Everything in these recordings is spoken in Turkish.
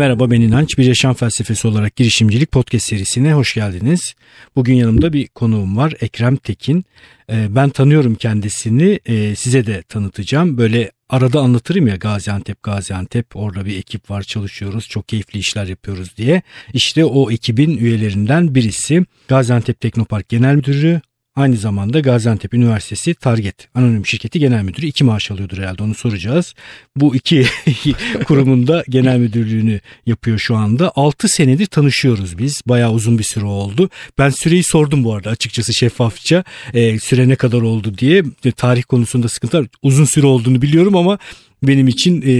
Merhaba ben İnanç. Bir Yaşam Felsefesi olarak girişimcilik podcast serisine hoş geldiniz. Bugün yanımda bir konuğum var Ekrem Tekin. Ee, ben tanıyorum kendisini ee, size de tanıtacağım. Böyle arada anlatırım ya Gaziantep Gaziantep orada bir ekip var çalışıyoruz çok keyifli işler yapıyoruz diye. İşte o ekibin üyelerinden birisi Gaziantep Teknopark Genel Müdürü Aynı zamanda Gaziantep Üniversitesi Target Anonim Şirketi Genel Müdürü iki maaş alıyordur herhalde onu soracağız. Bu iki kurumunda genel müdürlüğünü yapıyor şu anda. 6 senedir tanışıyoruz biz. Bayağı uzun bir süre oldu. Ben süreyi sordum bu arada açıkçası şeffafça. E, süre ne kadar oldu diye. Tarih konusunda sıkıntı var. Uzun süre olduğunu biliyorum ama benim için e,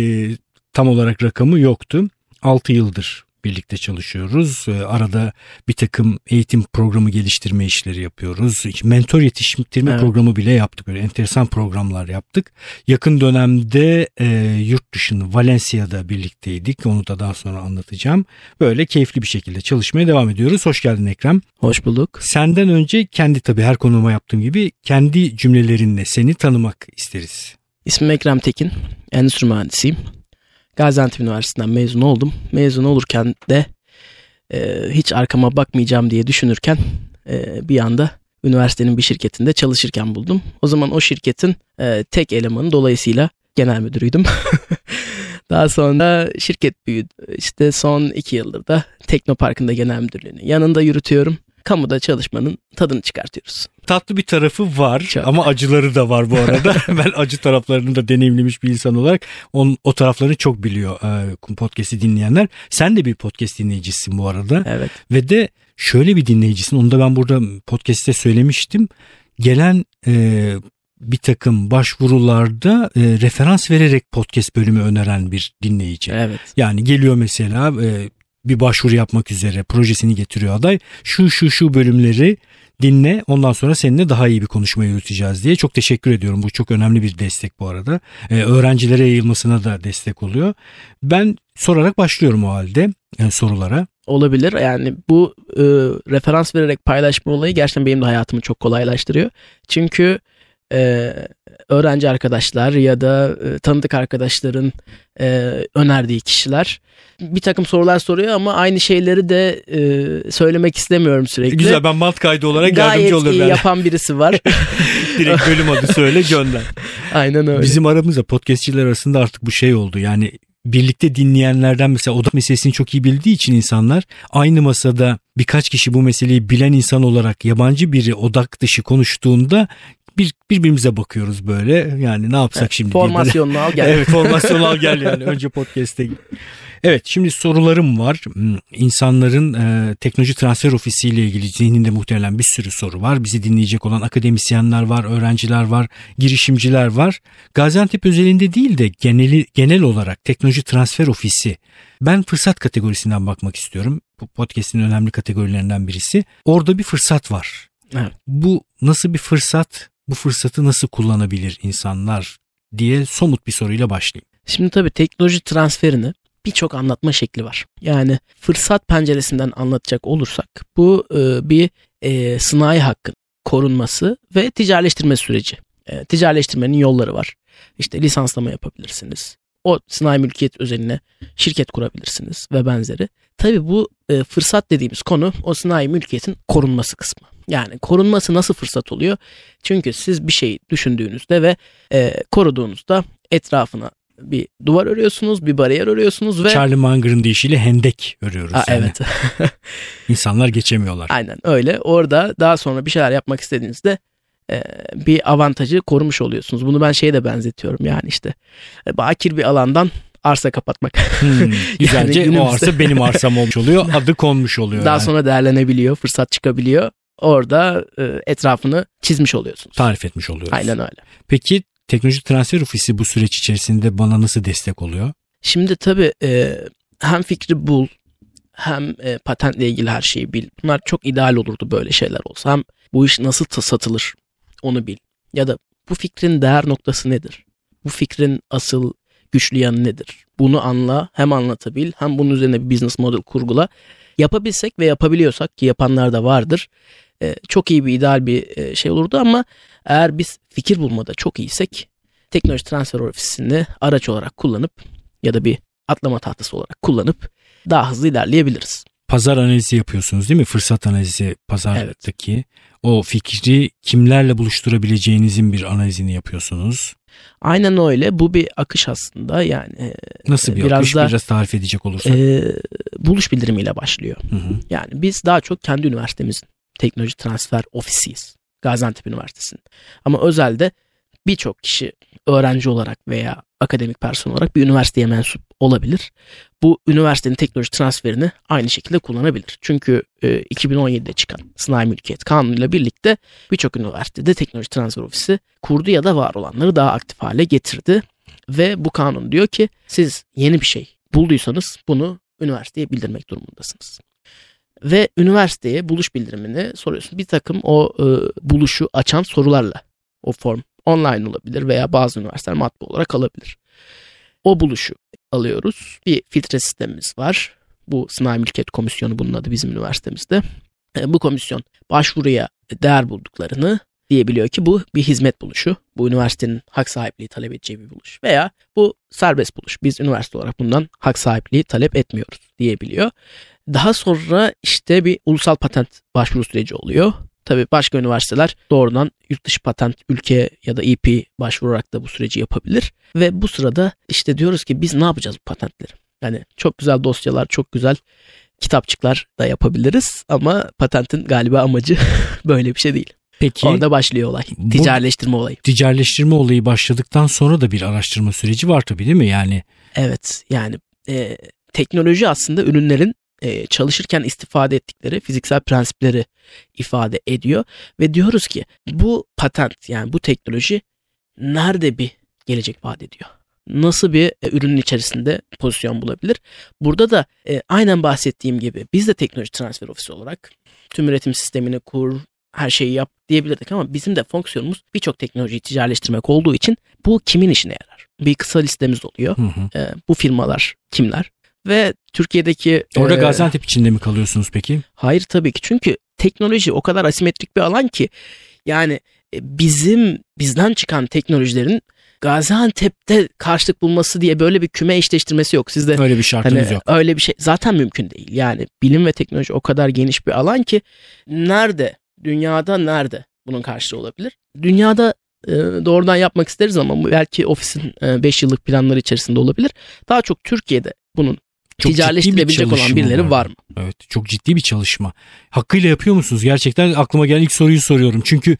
tam olarak rakamı yoktu. 6 yıldır birlikte çalışıyoruz. Ee, arada bir takım eğitim programı geliştirme işleri yapıyoruz. Mentor yetiştirme evet. programı bile yaptık. Böyle enteresan programlar yaptık. Yakın dönemde e, yurt dışını Valencia'da birlikteydik. Onu da daha sonra anlatacağım. Böyle keyifli bir şekilde çalışmaya devam ediyoruz. Hoş geldin Ekrem. Hoş bulduk. Senden önce kendi tabii her konuma yaptığım gibi kendi cümlelerinle seni tanımak isteriz. İsmim Ekrem Tekin. Endüstri mühendisiyim. Gaziantep Üniversitesi'nden mezun oldum. Mezun olurken de e, hiç arkama bakmayacağım diye düşünürken e, bir anda üniversitenin bir şirketinde çalışırken buldum. O zaman o şirketin e, tek elemanı dolayısıyla genel müdürüydüm. Daha sonra şirket büyüdü. İşte son iki yıldır da Teknopark'ın da genel müdürlüğünü yanında yürütüyorum kamuda çalışmanın tadını çıkartıyoruz. Tatlı bir tarafı var Çok. ama acıları da var bu arada. ben acı taraflarını da deneyimlemiş bir insan olarak on, o taraflarını çok biliyor e, podcast'i dinleyenler. Sen de bir podcast dinleyicisin bu arada. Evet. Ve de şöyle bir dinleyicisin. Onu da ben burada podcast'te söylemiştim. Gelen e, bir takım başvurularda e, referans vererek podcast bölümü öneren bir dinleyici. Evet. Yani geliyor mesela e, bir başvuru yapmak üzere projesini getiriyor aday. Şu şu şu bölümleri dinle ondan sonra seninle daha iyi bir konuşma yürüteceğiz diye. Çok teşekkür ediyorum. Bu çok önemli bir destek bu arada. Ee, öğrencilere yayılmasına da destek oluyor. Ben sorarak başlıyorum o halde yani e, sorulara. Olabilir. Yani bu e, referans vererek paylaşma olayı gerçekten benim de hayatımı çok kolaylaştırıyor. Çünkü e, öğrenci arkadaşlar ya da e, tanıdık arkadaşların e, önerdiği kişiler bir takım sorular soruyor ama aynı şeyleri de e, söylemek istemiyorum sürekli. Güzel ben bant kaydı olarak Gayet yardımcı olurum. Gayet iyi yapan birisi var. Direkt bölüm adı söyle gönder. Aynen öyle. Bizim aramızda podcastçiler arasında artık bu şey oldu yani birlikte dinleyenlerden mesela odak meselesini çok iyi bildiği için insanlar aynı masada birkaç kişi bu meseleyi bilen insan olarak yabancı biri odak dışı konuştuğunda bir birbirimize bakıyoruz böyle. Yani ne yapsak evet, şimdi? Formasyonunu al gel. evet formasyonu al gel yani. Önce podcast'te. Evet şimdi sorularım var. Hmm, insanların e, teknoloji transfer ofisi ile ilgili zihninde muhtemelen bir sürü soru var. Bizi dinleyecek olan akademisyenler var, öğrenciler var, girişimciler var. Gaziantep özelinde değil de geneli, genel olarak teknoloji transfer ofisi. Ben fırsat kategorisinden bakmak istiyorum. Bu podcast'in önemli kategorilerinden birisi. Orada bir fırsat var. Evet. Bu nasıl bir fırsat? Bu fırsatı nasıl kullanabilir insanlar diye somut bir soruyla başlayayım. Şimdi tabii teknoloji transferini birçok anlatma şekli var. Yani fırsat penceresinden anlatacak olursak bu e, bir e, sınai hakkın korunması ve ticaretleştirme süreci. E, ticaretleştirmenin yolları var. İşte lisanslama yapabilirsiniz. O sınai mülkiyet özeline şirket kurabilirsiniz ve benzeri. Tabii bu e, fırsat dediğimiz konu o sınai mülkiyetin korunması kısmı. Yani korunması nasıl fırsat oluyor? Çünkü siz bir şey düşündüğünüzde ve e, koruduğunuzda etrafına bir duvar örüyorsunuz, bir bariyer örüyorsunuz ve... Charlie Munger'ın deyişiyle hendek örüyoruz. Aa, yani. Evet. İnsanlar geçemiyorlar. Aynen öyle. Orada daha sonra bir şeyler yapmak istediğinizde e, bir avantajı korumuş oluyorsunuz. Bunu ben şeye de benzetiyorum yani işte e, bakir bir alandan arsa kapatmak. Hmm, güzelce yani o arsa benim arsam olmuş oluyor. Adı konmuş oluyor. Daha yani. sonra değerlenebiliyor, fırsat çıkabiliyor orada e, etrafını çizmiş oluyorsunuz. Tarif etmiş oluyoruz. Aynen öyle. Peki teknoloji transfer ofisi bu süreç içerisinde bana nasıl destek oluyor? Şimdi tabii e, hem fikri bul hem e, patentle ilgili her şeyi bil. Bunlar çok ideal olurdu böyle şeyler olsa. Hem bu iş nasıl satılır onu bil. Ya da bu fikrin değer noktası nedir? Bu fikrin asıl güçlü yanı nedir? Bunu anla, hem anlatabil, hem bunun üzerine bir business model kurgula. Yapabilsek ve yapabiliyorsak ki yapanlar da vardır. E, çok iyi bir ideal bir e, şey olurdu ama eğer biz fikir bulmada çok iyiysek teknoloji transfer ofisini araç olarak kullanıp ya da bir atlama tahtası olarak kullanıp daha hızlı ilerleyebiliriz. Pazar analizi yapıyorsunuz değil mi? Fırsat analizi pazardaki. Evet. O fikri kimlerle buluşturabileceğinizin bir analizini yapıyorsunuz. Aynen öyle. Bu bir akış aslında. Yani e, Nasıl bir biraz akış? Da, biraz tarif edecek olursak. E, buluş bildirimiyle başlıyor. Hı hı. Yani biz daha çok kendi üniversitemizin teknoloji transfer ofisiyiz. Gaziantep Üniversitesi'nin. Ama özelde birçok kişi öğrenci olarak veya akademik personel olarak bir üniversiteye mensup olabilir. Bu üniversitenin teknoloji transferini aynı şekilde kullanabilir. Çünkü e, 2017'de çıkan Sınai Mülkiyet Kanunu ile birlikte birçok üniversitede teknoloji transfer ofisi kurdu ya da var olanları daha aktif hale getirdi. Ve bu kanun diyor ki siz yeni bir şey bulduysanız bunu üniversiteye bildirmek durumundasınız. Ve üniversiteye buluş bildirimini soruyorsun. Bir takım o e, buluşu açan sorularla o form online olabilir veya bazı üniversiteler matbu olarak alabilir. O buluşu alıyoruz. Bir filtre sistemimiz var. Bu Sınai Mülkiyet Komisyonu bunun adı bizim üniversitemizde. E, bu komisyon başvuruya değer bulduklarını diyebiliyor ki bu bir hizmet buluşu. Bu üniversitenin hak sahipliği talep edeceği bir buluş. Veya bu serbest buluş. Biz üniversite olarak bundan hak sahipliği talep etmiyoruz diyebiliyor. Daha sonra işte bir ulusal patent başvuru süreci oluyor. Tabii başka üniversiteler doğrudan yurt dışı patent ülke ya da EP başvurarak da bu süreci yapabilir. Ve bu sırada işte diyoruz ki biz ne yapacağız bu patentleri? Yani çok güzel dosyalar, çok güzel kitapçıklar da yapabiliriz ama patentin galiba amacı böyle bir şey değil. Peki orada başlıyor olay. Ticaretleştirme olayı. Ticaretleştirme olayı başladıktan sonra da bir araştırma süreci var tabii değil mi? Yani Evet yani e, teknoloji aslında ürünlerin e, çalışırken istifade ettikleri fiziksel prensipleri ifade ediyor ve diyoruz ki bu patent yani bu teknoloji nerede bir gelecek vaat ediyor? Nasıl bir e, ürünün içerisinde pozisyon bulabilir? Burada da e, aynen bahsettiğim gibi biz de teknoloji transfer ofisi olarak tüm üretim sistemini kur, her şeyi yap diyebilirdik ama bizim de fonksiyonumuz birçok teknolojiyi ticaretleştirmek olduğu için bu kimin işine yarar? Bir kısa listemiz oluyor. Hı hı. E, bu firmalar kimler? Ve Türkiye'deki... Orada e, Gaziantep içinde mi kalıyorsunuz peki? Hayır tabii ki çünkü teknoloji o kadar asimetrik bir alan ki yani e, bizim bizden çıkan teknolojilerin Gaziantep'te karşılık bulması diye böyle bir küme eşleştirmesi yok. Sizde öyle bir şartınız hani, yok. Öyle bir şey zaten mümkün değil. Yani bilim ve teknoloji o kadar geniş bir alan ki nerede dünyada nerede bunun karşılığı olabilir? Dünyada e, doğrudan yapmak isteriz ama belki ofisin 5 e, yıllık planları içerisinde olabilir. Daha çok Türkiye'de bunun çok ticaretleştirebilecek olan birileri var. var mı? Evet çok ciddi bir çalışma. Hakkıyla yapıyor musunuz? Gerçekten aklıma gelen ilk soruyu soruyorum. Çünkü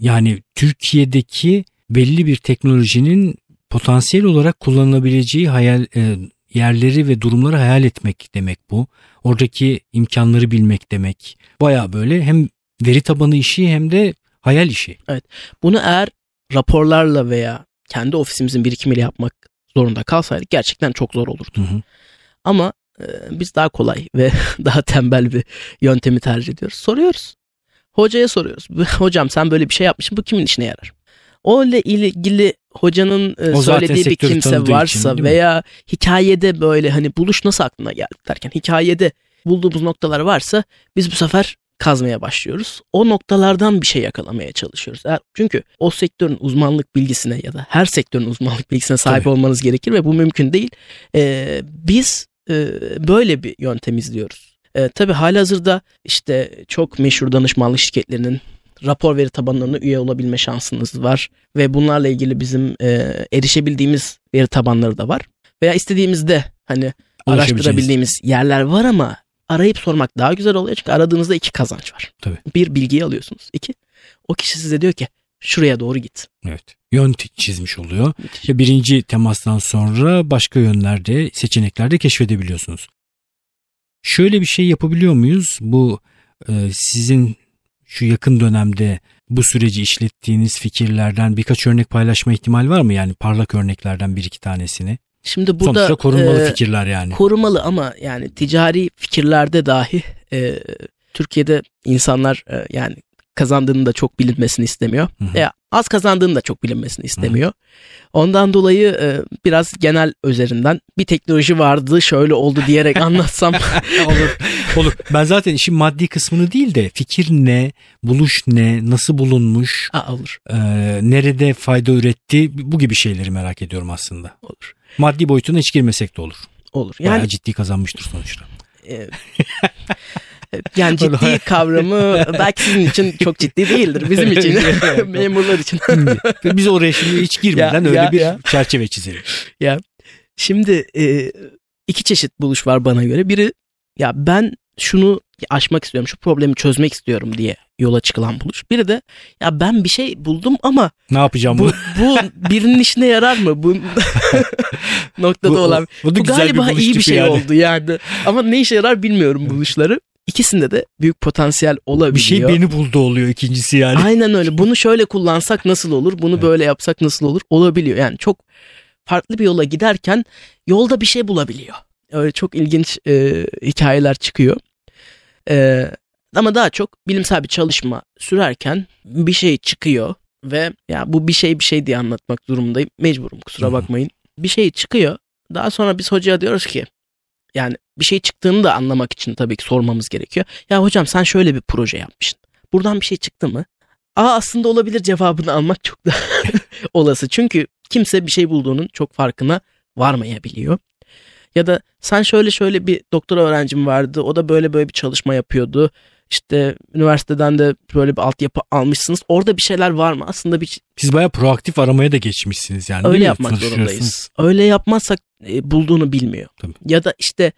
yani Türkiye'deki belli bir teknolojinin potansiyel olarak kullanılabileceği hayal e, yerleri ve durumları hayal etmek demek bu. Oradaki imkanları bilmek demek. Baya böyle hem veri tabanı işi hem de hayal işi. Evet. Bunu eğer raporlarla veya kendi ofisimizin birikimiyle yapmak zorunda kalsaydık gerçekten çok zor olurdu. Hı hı. Ama e, biz daha kolay ve daha tembel bir yöntemi tercih ediyoruz. Soruyoruz. Hocaya soruyoruz. Hocam sen böyle bir şey yapmışsın bu kimin işine yarar? O ile ilgili hocanın e, söylediği bir kimse varsa için, veya hikayede böyle hani buluş nasıl aklına geldi derken hikayede bulduğumuz noktalar varsa biz bu sefer kazmaya başlıyoruz. O noktalardan bir şey yakalamaya çalışıyoruz. Çünkü o sektörün uzmanlık bilgisine ya da her sektörün uzmanlık bilgisine sahip Tabii. olmanız gerekir ve bu mümkün değil. Ee, biz e, böyle bir yöntem izliyoruz. E, tabii hazırda işte çok meşhur danışmanlık şirketlerinin rapor veri tabanlarına üye olabilme şansınız var ve bunlarla ilgili bizim e, erişebildiğimiz veri tabanları da var. Veya istediğimizde hani araştırabildiğimiz yerler var ama arayıp sormak daha güzel oluyor çünkü aradığınızda iki kazanç var. Tabii. Bir bilgiyi alıyorsunuz. İki o kişi size diyor ki şuraya doğru git. Evet. Yön çizmiş oluyor. Ve birinci temastan sonra başka yönlerde, seçeneklerde keşfedebiliyorsunuz. Şöyle bir şey yapabiliyor muyuz? Bu e, sizin şu yakın dönemde bu süreci işlettiğiniz fikirlerden birkaç örnek paylaşma ihtimal var mı? Yani parlak örneklerden bir iki tanesini. Şimdi burada Sonuçta korunmalı e, fikirler yani. Korumalı ama yani ticari fikirlerde dahi e, Türkiye'de insanlar e, yani kazandığını da çok bilinmesini istemiyor. Hı hı. Veya az kazandığını da çok bilinmesini istemiyor. Hı. Ondan dolayı e, biraz genel üzerinden bir teknoloji vardı şöyle oldu diyerek anlatsam. olur, olur. Ben zaten işin maddi kısmını değil de fikir ne, buluş ne, nasıl bulunmuş, Aa, olur. E, nerede fayda üretti bu gibi şeyleri merak ediyorum aslında. Olur. Maddi boyutuna hiç girmesek de olur. olur. Yani Yani Bayağı ciddi kazanmıştır sonuçta. e, yani ciddi kavramı belki sizin için çok ciddi değildir. Bizim için, memurlar için. Ve Biz oraya şimdi hiç girmeden Ya, öyle ya, bir ya. çerçeve çizelim. Şimdi e, iki çeşit buluş var bana göre. Biri ya ben şunu aşmak istiyorum, şu problemi çözmek istiyorum diye yola çıkılan buluş. Biri de ya ben bir şey buldum ama Ne yapacağım bu, bunu? bu birinin işine yarar mı? Bu noktada Bu, olan. bu Bu güzel galiba iyi bir şey yani. oldu yani. Ama ne işe yarar bilmiyorum buluşları. İkisinde de büyük potansiyel olabiliyor. Bir şey beni buldu oluyor ikincisi yani. Aynen öyle. Bunu şöyle kullansak nasıl olur? Bunu Evet. böyle yapsak nasıl olur? Olabiliyor. Yani çok farklı bir yola giderken yolda bir şey bulabiliyor. Öyle çok ilginç e, hikayeler çıkıyor. E, ama daha çok bilimsel bir çalışma sürerken bir şey çıkıyor ve ya bu bir şey bir şey diye anlatmak durumundayım. Mecburum kusura bakmayın. Bir şey çıkıyor. Daha sonra biz hocaya diyoruz ki yani bir şey çıktığını da anlamak için tabii ki sormamız gerekiyor. Ya hocam sen şöyle bir proje yapmışsın. Buradan bir şey çıktı mı? Aa aslında olabilir cevabını almak çok da olası. Çünkü kimse bir şey bulduğunun çok farkına varmayabiliyor. Ya da sen şöyle şöyle bir doktora öğrencim vardı. O da böyle böyle bir çalışma yapıyordu. İşte üniversiteden de böyle bir altyapı almışsınız. Orada bir şeyler var mı? Aslında bir Siz bayağı proaktif aramaya da geçmişsiniz yani. öyle yapmak zorundayız. Öyle yapmazsak e, bulduğunu bilmiyor. Tabii. Ya da işte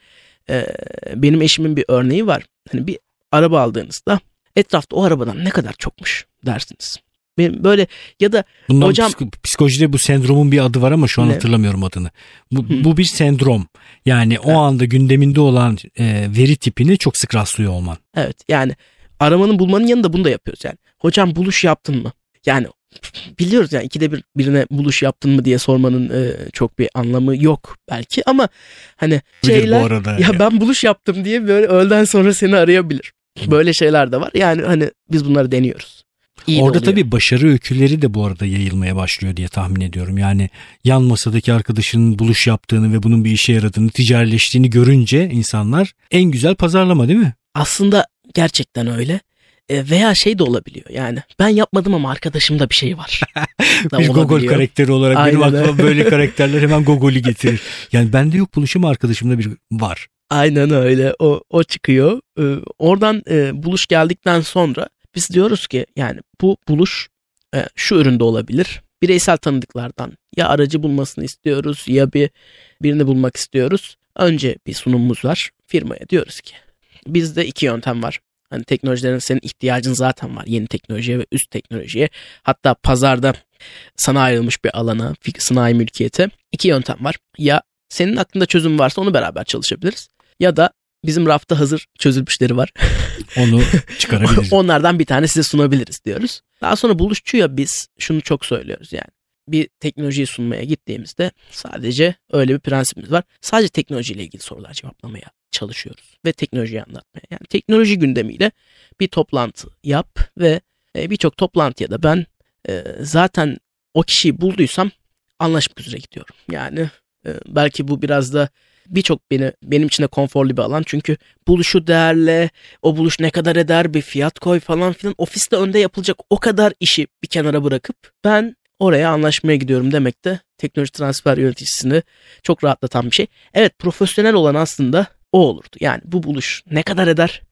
e, benim eşimin bir örneği var. Hani bir araba aldığınızda etrafta o arabadan ne kadar çokmuş dersiniz. Benim böyle ya da Bundan Hocam- psiko- psikolojide bu sendromun bir adı var ama şu an Ne? hatırlamıyorum adını. Bu, Hı. bu bir sendrom. Yani o Ha. anda gündeminde olan e, veri tipini çok sık rastlıyor olman. evet yani aramanın bulmanın yanında bunu da yapıyoruz yani. Hocam buluş yaptın mı? Yani biliyoruz yani ikide bir birine buluş yaptın mı diye sormanın e, çok bir anlamı yok belki ama hani Bilir şeyler bu arada. ya ben buluş yaptım diye böyle öğleden sonra seni arayabilir. Böyle şeyler de var. Yani hani biz bunları deniyoruz. İyi Orada oluyor. tabii başarı öyküleri de bu arada yayılmaya başlıyor diye tahmin ediyorum. Yani yan masadaki arkadaşının buluş yaptığını ve bunun bir işe yaradığını, ticarileştiğini görünce insanlar en güzel pazarlama değil mi? aslında gerçekten öyle. E, veya şey de olabiliyor yani ben yapmadım ama arkadaşımda bir şey var. Bir Gogol karakteri olarak benim Aynen aklıma öyle. böyle karakterler hemen Gogol'ü getirir. Yani bende yok buluşum arkadaşımda bir var. Aynen öyle o, o çıkıyor. E, oradan e, buluş geldikten sonra biz diyoruz ki yani bu buluş e, şu üründe olabilir. Bireysel tanıdıklardan ya aracı bulmasını istiyoruz ya bir birini bulmak istiyoruz. Önce bir sunumumuz var. Firmaya diyoruz ki bizde iki yöntem var. Hani teknolojilerin senin ihtiyacın zaten var. Yeni teknolojiye ve üst teknolojiye. Hatta pazarda sana ayrılmış bir alana, sanayi mülkiyete iki yöntem var. Ya senin aklında çözüm varsa onu beraber çalışabiliriz. Ya da bizim rafta hazır çözülmüşleri var. Onu çıkarabiliriz. Onlardan bir tane size sunabiliriz diyoruz. Daha sonra buluşçuya biz şunu çok söylüyoruz yani. Bir teknolojiyi sunmaya gittiğimizde sadece öyle bir prensibimiz var. Sadece teknolojiyle ilgili sorular cevaplamaya çalışıyoruz ve teknolojiyi anlatmaya. Yani teknoloji gündemiyle bir toplantı yap ve e, birçok toplantıya da ben e, zaten o kişiyi bulduysam anlaşmak üzere gidiyorum. Yani e, belki bu biraz da birçok beni benim için de konforlu bir alan çünkü buluşu değerle o buluş ne kadar eder bir fiyat koy falan filan ofiste önde yapılacak o kadar işi bir kenara bırakıp ben oraya anlaşmaya gidiyorum demek de teknoloji transfer yöneticisini çok rahatlatan bir şey. Evet profesyonel olan aslında o olurdu. Yani bu buluş ne kadar eder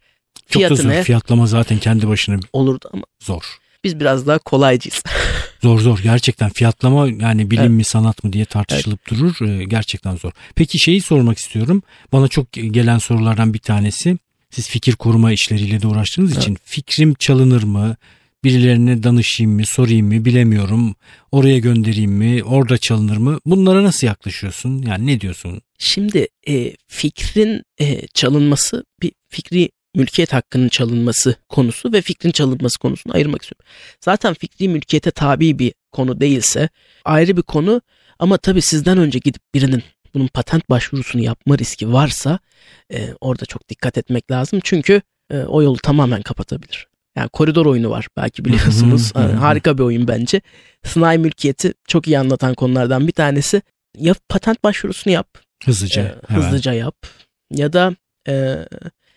Çok fiyatı zor. ne Fiyatlama zaten kendi başına olurdu ama zor. Biz biraz daha kolaycıyız. Zor zor gerçekten fiyatlama yani bilim Evet. mi sanat mı diye tartışılıp durur Ee, gerçekten zor. Peki şeyi sormak istiyorum bana çok gelen sorulardan bir tanesi siz fikir koruma işleriyle de uğraştığınız Evet. için fikrim çalınır mı birilerine danışayım mı sorayım mı bilemiyorum oraya göndereyim mi orada çalınır mı bunlara nasıl yaklaşıyorsun yani ne diyorsun? Şimdi e, fikrin e, çalınması bir fikri mülkiyet hakkının çalınması konusu ve fikrin çalınması konusunu ayırmak istiyorum. Zaten fikri mülkiyete tabi bir konu değilse ayrı bir konu ama tabii sizden önce gidip birinin bunun patent başvurusunu yapma riski varsa e, orada çok dikkat etmek lazım. Çünkü e, o yolu tamamen kapatabilir. Yani koridor oyunu var belki biliyorsunuz. Harika bir oyun bence. Sınai mülkiyeti çok iyi anlatan konulardan bir tanesi. Ya patent başvurusunu yap Hızlıca. e, hızlıca yap ya da e,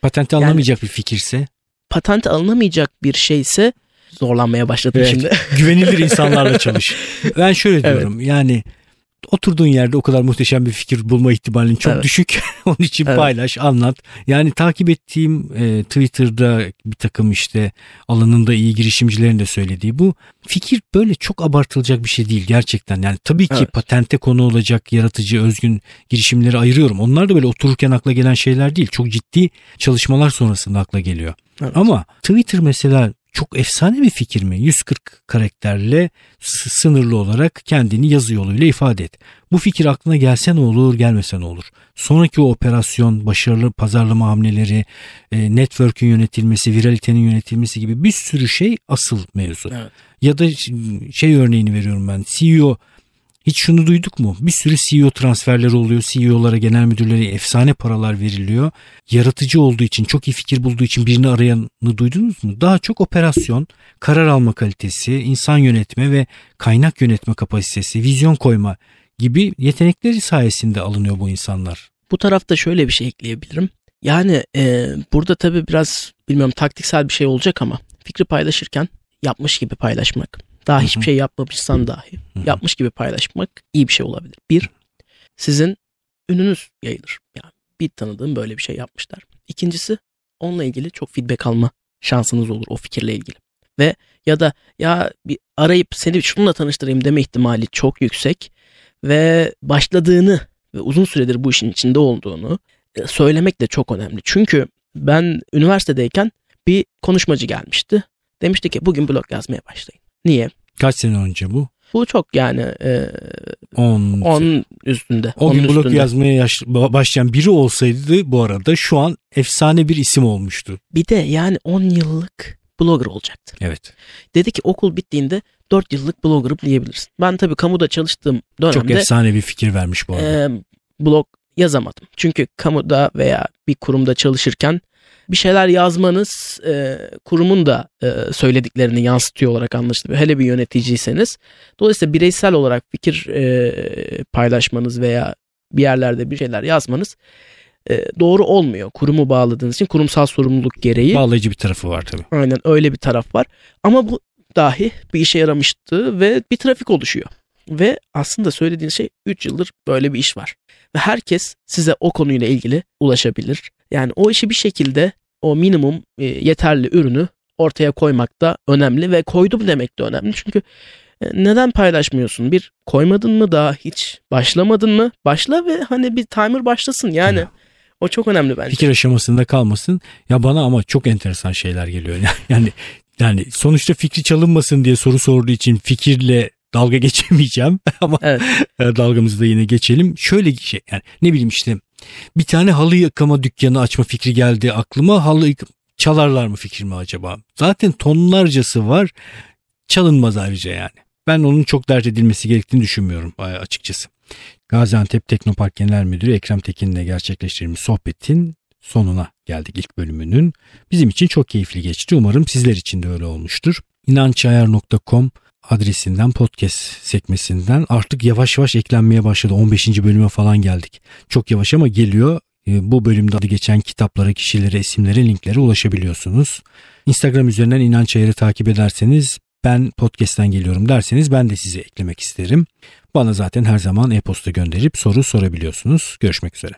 Patente Yani- alınamayacak bir fikirse patent alınamayacak bir şeyse zorlanmaya başladım Evet. şimdi. güvenilir insanlarla çalış. Ben şöyle diyorum yani oturduğun yerde o kadar muhteşem bir fikir bulma ihtimalin çok Evet. düşük. Onun için Evet. paylaş, anlat. Yani takip ettiğim e, Twitter'da bir takım işte alanında iyi girişimcilerin de söylediği bu fikir böyle çok abartılacak bir şey değil gerçekten. Yani tabii ki Evet. patente konu olacak yaratıcı, özgün girişimleri ayırıyorum. Onlar da böyle otururken akla gelen şeyler değil. Çok ciddi çalışmalar sonrasında akla geliyor. Evet. Ama Twitter mesela çok efsane bir fikir mi? 140 karakterle sınırlı olarak kendini yazı yoluyla ifade et. Bu fikir aklına gelse ne olur, gelmese ne olur? Sonraki o operasyon, başarılı pazarlama hamleleri, e, network'ün yönetilmesi, viralitenin yönetilmesi gibi bir sürü şey asıl mevzu. Evet. Ya da şey örneğini veriyorum ben. CEO hiç şunu duyduk mu? Bir sürü CEO transferleri oluyor. CEO'lara, genel müdürlere efsane paralar veriliyor. Yaratıcı olduğu için, çok iyi fikir bulduğu için birini arayanı duydunuz mu? Daha çok operasyon, karar alma kalitesi, insan yönetme ve kaynak yönetme kapasitesi, vizyon koyma gibi yetenekleri sayesinde alınıyor bu insanlar. Bu tarafta şöyle bir şey ekleyebilirim. Yani e, burada tabii biraz bilmiyorum taktiksel bir şey olacak ama fikri paylaşırken yapmış gibi paylaşmak. Daha hiçbir şey yapmamışsan dahi yapmış gibi paylaşmak iyi bir şey olabilir. Bir, sizin ününüz yayılır. Yani bir tanıdığım böyle bir şey yapmışlar. İkincisi onunla ilgili çok feedback alma şansınız olur o fikirle ilgili. Ve ya da ya bir arayıp seni şununla tanıştırayım deme ihtimali çok yüksek ve başladığını ve uzun süredir bu işin içinde olduğunu e, söylemek de çok önemli. Çünkü ben üniversitedeyken bir konuşmacı gelmişti. Demişti ki bugün blog yazmaya başlayın. Niye? Kaç sene önce bu? Bu çok yani e, 10. 10 üstünde. O gün blog üstünde. yazmaya yaş- başlayan biri olsaydı bu arada şu an efsane bir isim olmuştu. Bir de yani 10 yıllık blogger olacaktı. Evet. Dedi ki okul bittiğinde 4 yıllık blogger'ım diyebilirsin. Ben tabii kamuda çalıştığım Çok dönemde efsane bir fikir vermiş bu arada. e, blog yazamadım. Çünkü kamuda veya bir kurumda çalışırken bir şeyler yazmanız e, kurumun da e, söylediklerini yansıtıyor olarak anlaşılıyor. Hele bir yöneticiyseniz. Dolayısıyla bireysel olarak fikir e, paylaşmanız veya bir yerlerde bir şeyler yazmanız e, doğru olmuyor. Kurumu bağladığınız için kurumsal sorumluluk gereği. Bağlayıcı bir tarafı var tabii. Aynen öyle bir taraf var. Ama bu dahi bir işe yaramıştı ve bir trafik oluşuyor. Ve aslında söylediğin şey 3 yıldır böyle bir iş var. Ve herkes size o konuyla ilgili ulaşabilir. Yani o işi bir şekilde o minimum e, yeterli ürünü ortaya koymak da önemli ve koydum demek de önemli. Çünkü e, neden paylaşmıyorsun? Bir koymadın mı daha hiç başlamadın mı? Başla ve hani bir timer başlasın yani. Tamam. O çok önemli bence. Fikir aşamasında kalmasın. Ya bana ama çok enteresan şeyler geliyor. Yani yani sonuçta fikri çalınmasın diye soru sorduğu için fikirle dalga geçemeyeceğim ama Evet. dalgamızı da yine geçelim. Şöyle şey yani ne bileyim işte bir tane halı yıkama dükkanı açma fikri geldi aklıma. Halı çalarlar mı fikir mi acaba? Zaten tonlarcası var. Çalınmaz ayrıca yani. Ben onun çok dert edilmesi gerektiğini düşünmüyorum e, açıkçası. Gaziantep Teknopark Genel Müdürü Ekrem Tekin'le gerçekleştirdiğimiz sohbetin sonuna geldik ilk bölümünün. Bizim için çok keyifli geçti. Umarım sizler için de öyle olmuştur. İnançayar.com adresinden podcast sekmesinden artık yavaş yavaş eklenmeye başladı. 15. bölüme falan geldik. Çok yavaş ama geliyor. E, Bu bölümde adı geçen kitaplara, kişilere, isimlere, linklere ulaşabiliyorsunuz. Instagram üzerinden İnanç Ayar'ı takip ederseniz ben podcast'ten geliyorum derseniz ben de sizi eklemek isterim. Bana zaten her zaman e-posta gönderip soru sorabiliyorsunuz. Görüşmek üzere.